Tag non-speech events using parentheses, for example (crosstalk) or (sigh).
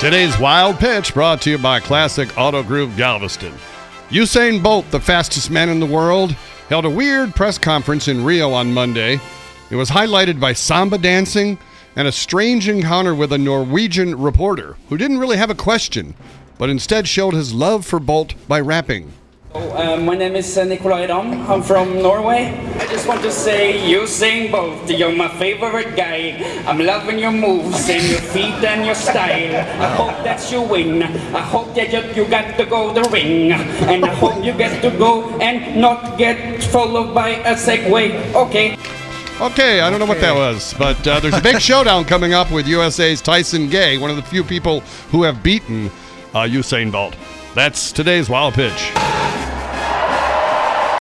Today's Wild Pitch brought to you by Classic Auto Group Galveston. Usain Bolt, the fastest man in the world, held a weird press conference in Rio on Monday. It was highlighted by samba dancing and a strange encounter with a Norwegian reporter who didn't really have a question, but instead showed his love for Bolt by rapping. Uh, my name is uh, Nikolai Ram. I'm from Norway. I just want to say, you Usain Bolt, you're my favorite guy. I'm loving your moves and your feet and your style. I hope that you win. I hope that you, you got to go the ring. And I hope you get to go and not get followed by a Segway. Okay. Okay, I don't know what that was, but uh, there's a big (laughs) showdown coming up with USA's Tyson Gay, one of the few people who have beaten uh, Usain Bolt. That's today's Wild Pitch.